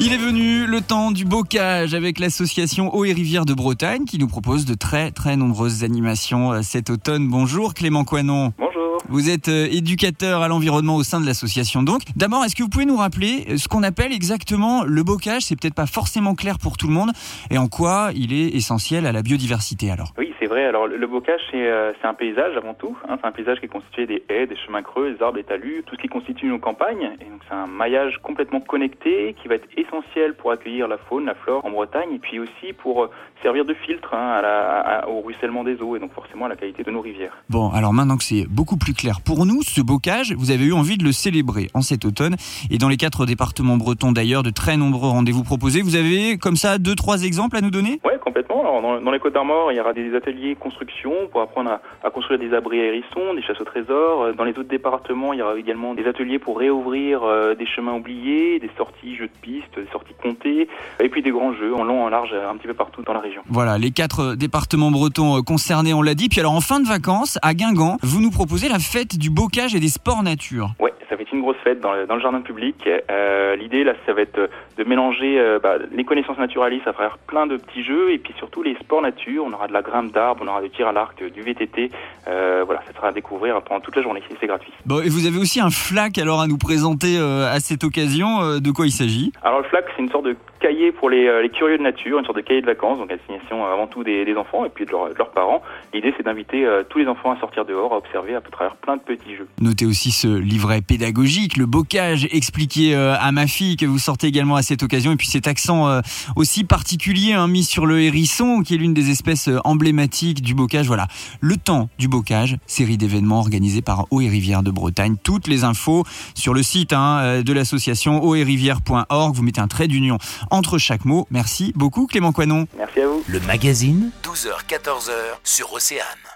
Il est venu le temps du bocage avec l'association Eau et Rivière de Bretagne qui nous propose de très très nombreuses animations euh, cet automne. Bonjour Clément Coinon. Bonjour. Vous êtes euh, éducateur à l'environnement au sein de l'association donc. D'abord, est-ce que vous pouvez nous rappeler euh, ce qu'on appelle exactement le bocage? C'est peut-être pas forcément clair pour tout le monde et en quoi il est essentiel à la biodiversité alors? Oui, vrai. Alors, le bocage, c'est euh, c'est un paysage avant tout. hein. C'est un paysage qui est constitué des haies, des chemins creux, des arbres, des talus, tout ce qui constitue nos campagnes. Et donc, c'est un maillage complètement connecté qui va être essentiel pour accueillir la faune, la flore en Bretagne et puis aussi pour euh, servir de filtre hein, au ruissellement des eaux et donc forcément à la qualité de nos rivières. Bon, alors maintenant que c'est beaucoup plus clair pour nous, ce bocage, vous avez eu envie de le célébrer en cet automne. Et dans les quatre départements bretons d'ailleurs, de très nombreux rendez-vous proposés. Vous avez comme ça deux, trois exemples à nous donner? Complètement. Alors, dans, dans les Côtes d'Armor, il y aura des ateliers construction pour apprendre à, à construire des abris à hérissons, des chasses au trésor. Euh, Dans les autres départements, il y aura également des ateliers pour réouvrir euh, des chemins oubliés, des sorties jeux de pistes, des sorties comptées, et puis des grands jeux en long, en large, euh, un petit peu partout dans la région. Voilà, les quatre départements bretons euh, concernés, on l'a dit. Puis alors en fin de vacances, à Guingamp, vous nous proposez la fête du bocage et des sports nature. Ouais, être une grosse fête dans le, dans le jardin public. Euh, L'idée, là, ça va être de mélanger euh, bah, les connaissances naturalistes à travers plein de petits jeux et puis surtout les sports nature. On aura de la grimpe d'arbres, on aura du tir à l'arc, du VTT. Euh, voilà, ça sera à découvrir pendant toute la journée. C'est gratuit. Bon, et vous avez aussi un flac alors à nous présenter euh, à cette occasion. Euh, de quoi il s'agit? Alors le FLAC, c'est une sorte de cahier pour les, euh, les curieux de nature, une sorte de cahier de vacances, donc à destination euh, avant tout des, des enfants et puis de, leur- de leurs parents. L'idée, c'est d'inviter euh, tous les enfants à sortir dehors, à observer à travers plein de petits jeux. Notez aussi ce livret pédagogique, le bocage expliqué euh, à ma fille que vous sortez également à cette occasion. Et puis cet accent euh, aussi particulier hein, mis sur le hérisson, qui est l'une des espèces euh, emblématiques du bocage. Voilà, le temps du bocage, série d'événements organisée par Eau et Rivière de Bretagne. Toutes les infos sur le site hein, de l'association eauetrivière.org. Vous mettez un trait d'union entre chaque mot. Merci beaucoup Clément Coinon. Merci à vous. Le magazine, 12h-14h sur Océane.